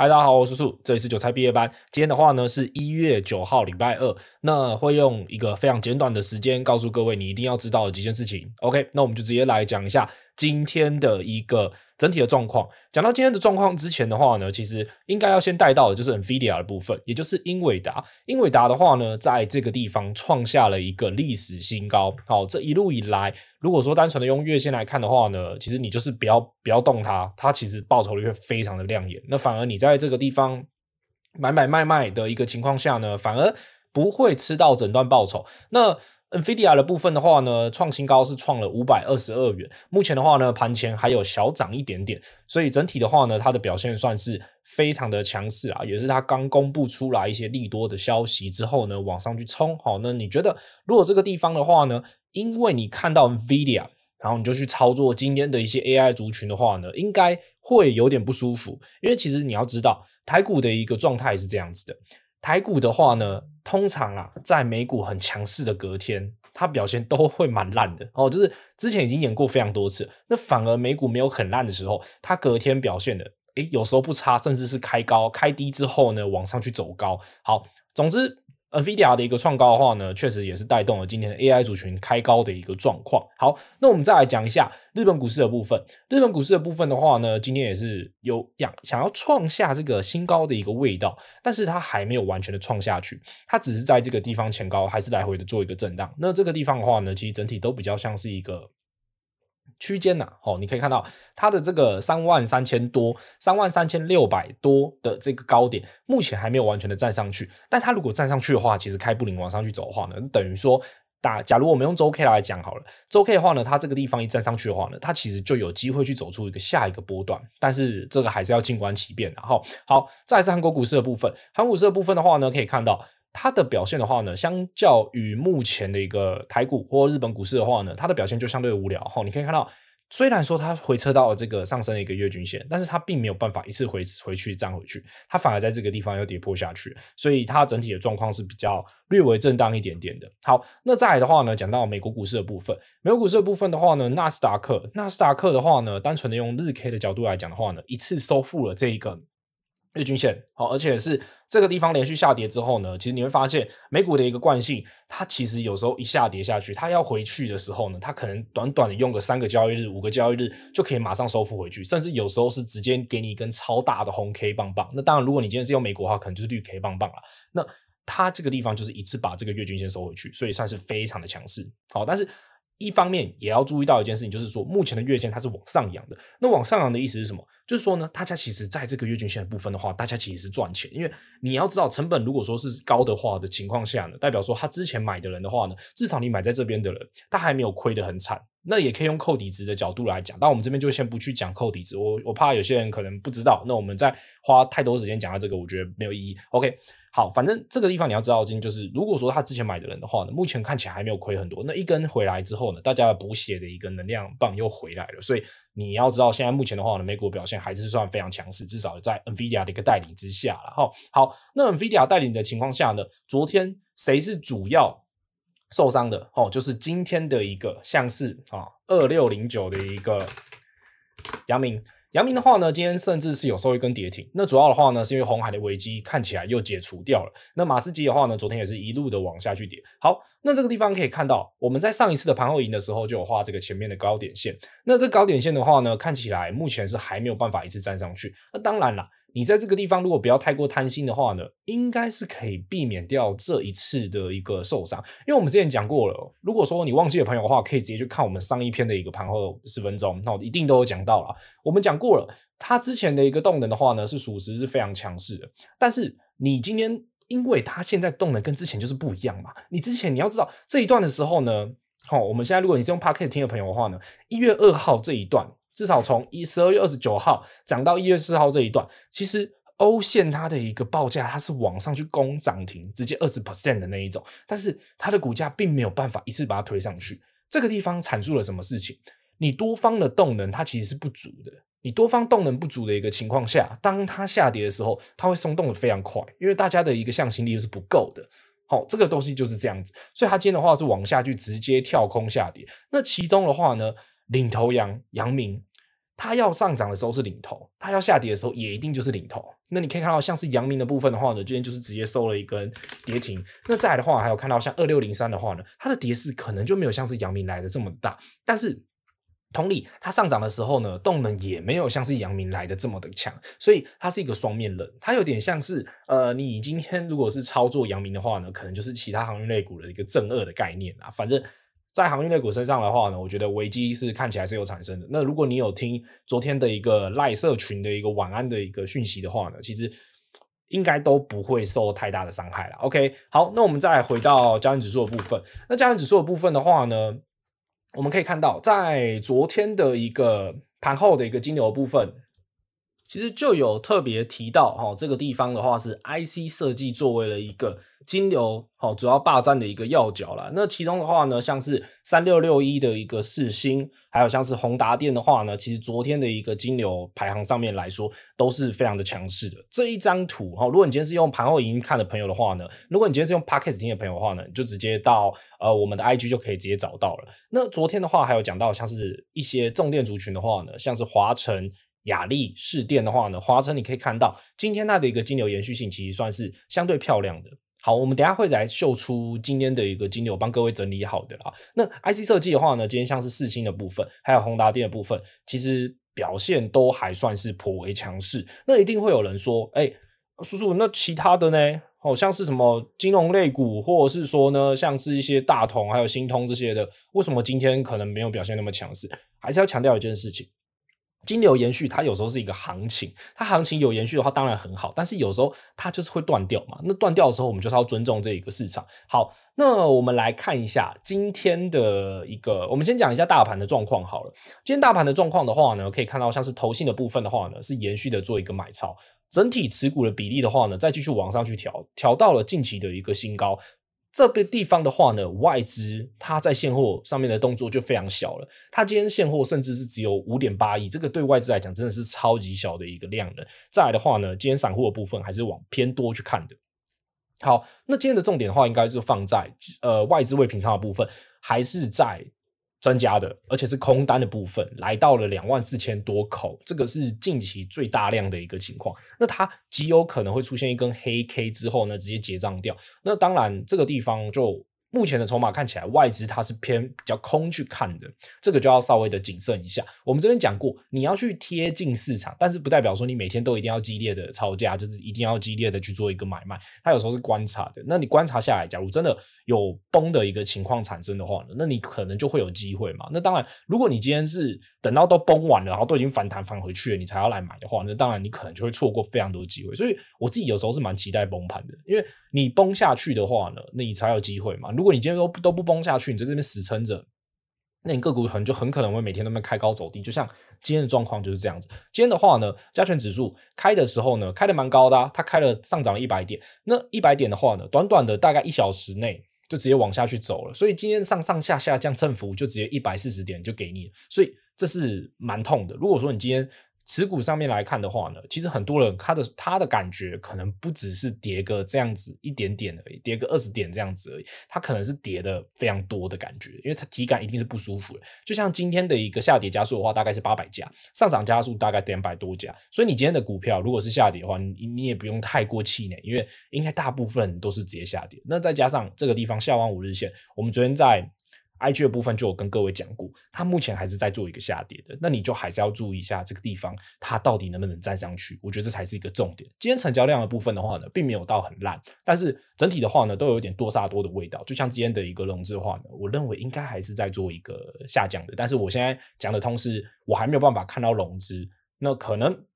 嗨，大家好，我是素，这里是韭菜毕业班。今天的话呢，是一月九号，礼拜二。那会用一个非常简短的时间，告诉各位你一定要知道的几件事情。OK，那我们就直接来讲一下今天的一个整体的状况。讲到今天的状况之前的话呢，其实应该要先带到的就是 NVIDIA 的部分，也就是英伟达。英伟达的话呢，在这个地方创下了一个历史新高。好，这一路以来，如果说单纯的用月线来看的话呢，其实你就是不要不要动它，它其实报酬率会非常的亮眼。那反而你在这个地方买买卖卖的一个情况下呢，反而不会吃到整段报酬。那 NVIDIA 的部分的话呢，创新高是创了五百二十二元。目前的话呢，盘前还有小涨一点点，所以整体的话呢，它的表现算是非常的强势啊，也是它刚公布出来一些利多的消息之后呢，往上去冲。好，那你觉得如果这个地方的话呢，因为你看到 NVIDIA，然后你就去操作今天的一些 AI 族群的话呢，应该会有点不舒服，因为其实你要知道，台股的一个状态是这样子的。台股的话呢，通常啊，在美股很强势的隔天，它表现都会蛮烂的哦。就是之前已经演过非常多次，那反而美股没有很烂的时候，它隔天表现的，诶，有时候不差，甚至是开高、开低之后呢，往上去走高。好，总之。NVIDIA 的一个创高的话呢，确实也是带动了今天的 AI 族群开高的一个状况。好，那我们再来讲一下日本股市的部分。日本股市的部分的话呢，今天也是有想想要创下这个新高的一个味道，但是它还没有完全的创下去，它只是在这个地方前高还是来回的做一个震荡。那这个地方的话呢，其实整体都比较像是一个。区间呐，哦，你可以看到它的这个三万三千多、三万三千六百多的这个高点，目前还没有完全的站上去。但它如果站上去的话，其实开布林往上去走的话呢，等于说，打假如我们用周 K 来讲好了，周 K 的话呢，它这个地方一站上去的话呢，它其实就有机会去走出一个下一个波段。但是这个还是要静观其变的哈。好，再是韩国股市的部分，韩国股市的部分的话呢，可以看到。它的表现的话呢，相较于目前的一个台股或日本股市的话呢，它的表现就相对无聊哈。你可以看到，虽然说它回撤到了这个上升的一个月均线，但是它并没有办法一次回回去站回去，它反而在这个地方又跌破下去，所以它整体的状况是比较略微震荡一点点的。好，那再来的话呢，讲到美国股市的部分，美国股市的部分的话呢，纳斯达克，纳斯达克的话呢，单纯的用日 K 的角度来讲的话呢，一次收复了这一个。日均线好，而且是这个地方连续下跌之后呢，其实你会发现美股的一个惯性，它其实有时候一下跌下去，它要回去的时候呢，它可能短短的用个三个交易日、五个交易日就可以马上收复回去，甚至有时候是直接给你一根超大的红 K 棒棒。那当然，如果你今天是用美股的话，可能就是绿 K 棒棒了。那它这个地方就是一次把这个月均线收回去，所以算是非常的强势。好，但是。一方面也要注意到一件事情，就是说目前的月线它是往上扬的。那往上扬的意思是什么？就是说呢，大家其实在这个月均线的部分的话，大家其实是赚钱，因为你要知道成本如果说是高的话的情况下呢，代表说他之前买的人的话呢，至少你买在这边的人，他还没有亏得很惨。那也可以用扣底值的角度来讲，但我们这边就先不去讲扣底值，我我怕有些人可能不知道。那我们再花太多时间讲到这个，我觉得没有意义。OK。好，反正这个地方你要知道，就是如果说他之前买的人的话呢，目前看起来还没有亏很多。那一根回来之后呢，大家补血的一个能量棒又回来了。所以你要知道，现在目前的话呢，美股表现还是算非常强势，至少在 NVIDIA 的一个带领之下了。哈，好，那 NVIDIA 带领的情况下呢，昨天谁是主要受伤的？哦，就是今天的一个像是啊二六零九的一个阳明。阳明的话呢，今天甚至是有收一根跌停。那主要的话呢，是因为红海的危机看起来又解除掉了。那马士基的话呢，昨天也是一路的往下去跌。好，那这个地方可以看到，我们在上一次的盘后营的时候就有画这个前面的高点线。那这高点线的话呢，看起来目前是还没有办法一次站上去。那当然啦。你在这个地方如果不要太过贪心的话呢，应该是可以避免掉这一次的一个受伤。因为我们之前讲过了，如果说你忘记的朋友的话，可以直接去看我们上一篇的一个盘后十分钟，那我一定都有讲到了。我们讲过了，它之前的一个动能的话呢，是属实是非常强势的。但是你今天，因为它现在动能跟之前就是不一样嘛，你之前你要知道这一段的时候呢，好，我们现在如果你是用 Pocket 听的朋友的话呢，一月二号这一段。至少从一十二月二十九号涨到一月四号这一段，其实欧线它的一个报价它是往上去攻涨停，直接二十 percent 的那一种，但是它的股价并没有办法一次把它推上去。这个地方阐述了什么事情？你多方的动能它其实是不足的，你多方动能不足的一个情况下，当它下跌的时候，它会松动的非常快，因为大家的一个向心力是不够的。好，这个东西就是这样子，所以它今天的话是往下去直接跳空下跌。那其中的话呢，领头羊阳明。它要上涨的时候是领头，它要下跌的时候也一定就是领头。那你可以看到，像是阳明的部分的话呢，今天就是直接收了一根跌停。那再来的话，还有看到像二六零三的话呢，它的跌势可能就没有像是阳明来的这么大，但是同理，它上涨的时候呢，动能也没有像是阳明来的这么的强，所以它是一个双面人。它有点像是呃，你今天如果是操作阳明的话呢，可能就是其他航运类股的一个正二的概念啊，反正。在航运类股身上的话呢，我觉得危机是看起来是有产生的。那如果你有听昨天的一个赖社群的一个晚安的一个讯息的话呢，其实应该都不会受太大的伤害了。OK，好，那我们再回到交易指数的部分。那交易指数的部分的话呢，我们可以看到，在昨天的一个盘后的一个金牛部分。其实就有特别提到哈，这个地方的话是 IC 设计作为了一个金流好主要霸占的一个要角啦。那其中的话呢，像是三六六一的一个四星，还有像是宏达电的话呢，其实昨天的一个金流排行上面来说都是非常的强势的。这一张图哈，如果你今天是用盘后影音看的朋友的话呢，如果你今天是用 Podcast 听的朋友的话呢，你就直接到呃我们的 IG 就可以直接找到了。那昨天的话还有讲到像是一些重电族群的话呢，像是华城。亚力士电的话呢，华城你可以看到今天它的一个金流延续性其实算是相对漂亮的。好，我们等下会来秀出今天的一个金流，帮各位整理好的啦。那 IC 设计的话呢，今天像是四星的部分，还有宏达电的部分，其实表现都还算是颇为强势。那一定会有人说，哎、叔叔，那其他的呢？好像是什么金融类股，或者是说呢，像是一些大同还有新通这些的，为什么今天可能没有表现那么强势？还是要强调一件事情。金流延续，它有时候是一个行情，它行情有延续的话，当然很好。但是有时候它就是会断掉嘛。那断掉的时候，我们就是要尊重这一个市场。好，那我们来看一下今天的一个，我们先讲一下大盘的状况好了。今天大盘的状况的话呢，可以看到像是投信的部分的话呢，是延续的做一个买超，整体持股的比例的话呢，再继续往上去调，调到了近期的一个新高。这个地方的话呢，外资它在现货上面的动作就非常小了。它今天现货甚至是只有五点八亿，这个对外资来讲真的是超级小的一个量了。再来的话呢，今天散户的部分还是往偏多去看的。好，那今天的重点的话，应该是放在呃外资未平仓的部分，还是在。增加的，而且是空单的部分来到了两万四千多口，这个是近期最大量的一个情况。那它极有可能会出现一根黑 K 之后呢，直接结账掉。那当然，这个地方就。目前的筹码看起来，外资它是偏比较空去看的，这个就要稍微的谨慎一下。我们这边讲过，你要去贴近市场，但是不代表说你每天都一定要激烈的抄价，就是一定要激烈的去做一个买卖。它有时候是观察的。那你观察下来，假如真的有崩的一个情况产生的话呢，那你可能就会有机会嘛。那当然，如果你今天是等到都崩完了，然后都已经反弹返回去了，你才要来买的话，那当然你可能就会错过非常多机会。所以我自己有时候是蛮期待崩盘的，因为你崩下去的话呢，那你才有机会嘛。如果你今天都都不崩下去，你在这边死撑着，那你个股可能就很可能会每天都在开高走低，就像今天的状况就是这样子。今天的话呢，加权指数开的时候呢，开的蛮高的，它开了上涨了一百点。那一百点的话呢，短短的大概一小时内就直接往下去走了，所以今天上上下下降振幅就直接一百四十点就给你，所以这是蛮痛的。如果说你今天持股上面来看的话呢，其实很多人他的他的感觉可能不只是跌个这样子一点点而已，跌个二十点这样子而已，他可能是跌的非常多的感觉，因为他体感一定是不舒服的。就像今天的一个下跌加速的话，大概是八百家，上涨加速大概两百多家，所以你今天的股票如果是下跌的话，你你也不用太过气馁，因为应该大部分都是直接下跌。那再加上这个地方下弯五日线，我们昨天在。IG 的部分就有跟各位讲过，它目前还是在做一个下跌的，那你就还是要注意一下这个地方，它到底能不能站上去？我觉得这才是一个重点。今天成交量的部分的话呢，并没有到很烂，但是整体的话呢，都有点多杀多的味道。就像今天的一个融资的话呢，我认为应该还是在做一个下降的。但是我现在讲的同时，我还没有办法看到融资，那可能。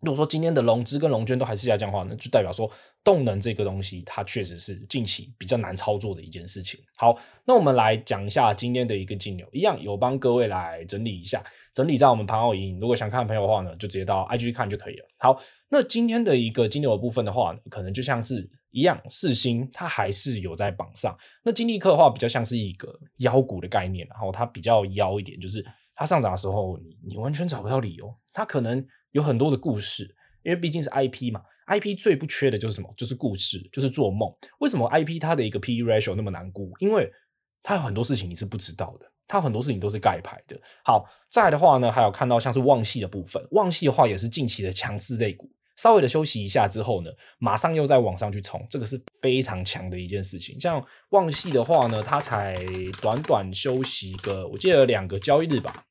如果说今天的融资跟融券都还是下降的话，那就代表说动能这个东西它确实是近期比较难操作的一件事情。好，那我们来讲一下今天的一个金牛，一样有帮各位来整理一下，整理在我们盘后营。如果想看的朋友的话呢，就直接到 IG 看就可以了。好，那今天的一个金牛的部分的话，可能就像是一样，四星它还是有在榜上。那金立科的话比较像是一个妖股的概念，然后它比较妖一点，就是它上涨的时候你你完全找不到理由，它可能。有很多的故事，因为毕竟是 IP 嘛，IP 最不缺的就是什么？就是故事，就是做梦。为什么 IP 它的一个 PE ratio 那么难估？因为它有很多事情你是不知道的，它很多事情都是盖牌的。好，再的话呢，还有看到像是旺系的部分，旺系的话也是近期的强势类股。稍微的休息一下之后呢，马上又在往上去冲，这个是非常强的一件事情。像旺系的话呢，它才短短休息个，我记得两个交易日吧。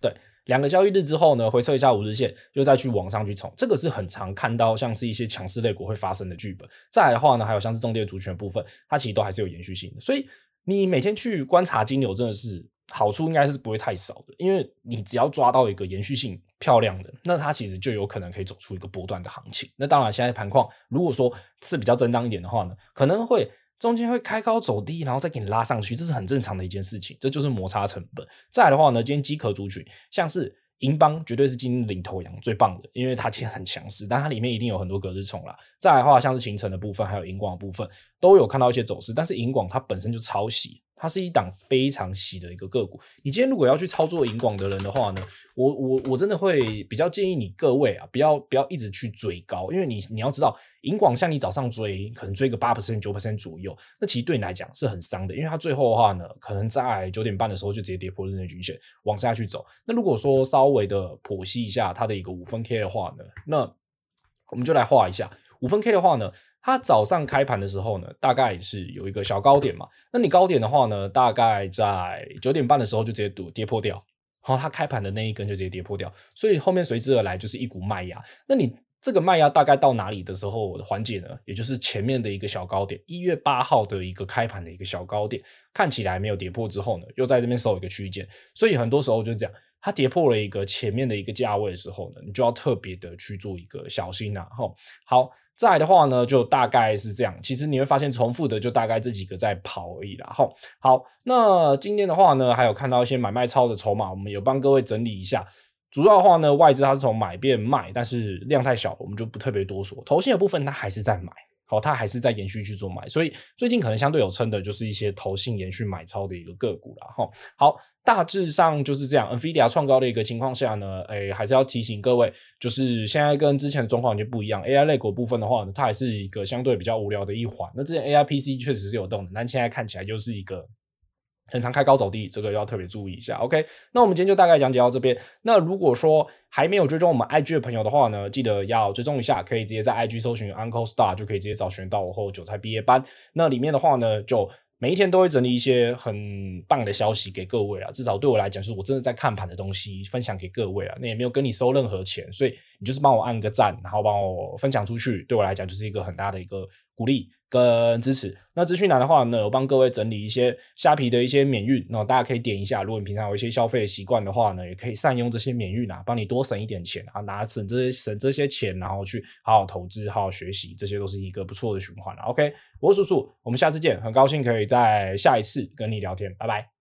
对，两个交易日之后呢，回测一下五日线，又再去往上去冲，这个是很常看到像是一些强势类股会发生的剧本。再来的话呢，还有像是重点族群的部分，它其实都还是有延续性的。所以你每天去观察金牛，真的是。好处应该是不会太少的，因为你只要抓到一个延续性漂亮的，那它其实就有可能可以走出一个波段的行情。那当然，现在盘况如果说是比较震荡一点的话呢，可能会中间会开高走低，然后再给你拉上去，这是很正常的一件事情，这就是摩擦成本。再来的话呢，今天机壳族群像是银邦，绝对是今天领头羊最棒的，因为它今天很强势，但它里面一定有很多隔日冲啦。再来的话，像是行程的部分，还有银广的部分，都有看到一些走势，但是银广它本身就抄袭。它是一档非常细的一个个股。你今天如果要去操作银广的人的话呢，我我我真的会比较建议你各位啊，不要不要一直去追高，因为你你要知道，银广像你早上追，可能追个八 percent 九 percent 左右，那其实对你来讲是很伤的，因为它最后的话呢，可能在九点半的时候就直接跌破日内均线，往下去走。那如果说稍微的剖析一下它的一个五分 K 的话呢，那我们就来画一下五分 K 的话呢。它早上开盘的时候呢，大概是有一个小高点嘛。那你高点的话呢，大概在九点半的时候就直接跌跌破掉，然后它开盘的那一根就直接跌破掉，所以后面随之而来就是一股卖压。那你这个卖压大概到哪里的时候缓解呢？也就是前面的一个小高点，一月八号的一个开盘的一个小高点，看起来没有跌破之后呢，又在这边收一个区间。所以很多时候就是这样，它跌破了一个前面的一个价位的时候呢，你就要特别的去做一个小心呐。吼，好。再的话呢，就大概是这样。其实你会发现重复的就大概这几个在跑而已啦。吼，好，那今天的话呢，还有看到一些买卖超的筹码，我们有帮各位整理一下。主要的话呢，外资它是从买变卖，但是量太小，我们就不特别多说。头线的部分它还是在买。好，它还是在延续去做买，所以最近可能相对有撑的，就是一些投信延续买超的一个个股了哈。好，大致上就是这样。NVIDIA 创高的一个情况下呢，诶、还是要提醒各位，就是现在跟之前的状况就不一样。AI 类股部分的话呢，它还是一个相对比较无聊的一环。那之前 AI PC 确实是有动的，但现在看起来就是一个。很常开高走低，这个要特别注意一下。OK，那我们今天就大概讲解到这边。那如果说还没有追踪我们 IG 的朋友的话呢，记得要追踪一下，可以直接在 IG 搜寻 Uncle Star，就可以直接找寻到我后韭菜毕业班。那里面的话呢，就每一天都会整理一些很棒的消息给各位啊。至少对我来讲，是我真的在看盘的东西分享给各位啊。那也没有跟你收任何钱，所以你就是帮我按个赞，然后帮我分享出去，对我来讲就是一个很大的一个鼓励。跟支持，那资讯栏的话呢，我帮各位整理一些虾皮的一些免运，那大家可以点一下。如果你平常有一些消费的习惯的话呢，也可以善用这些免运啊，帮你多省一点钱啊，拿省这些省这些钱，然后去好好投资、好好学习，这些都是一个不错的循环了。OK，我是叔叔，我们下次见，很高兴可以在下一次跟你聊天，拜拜。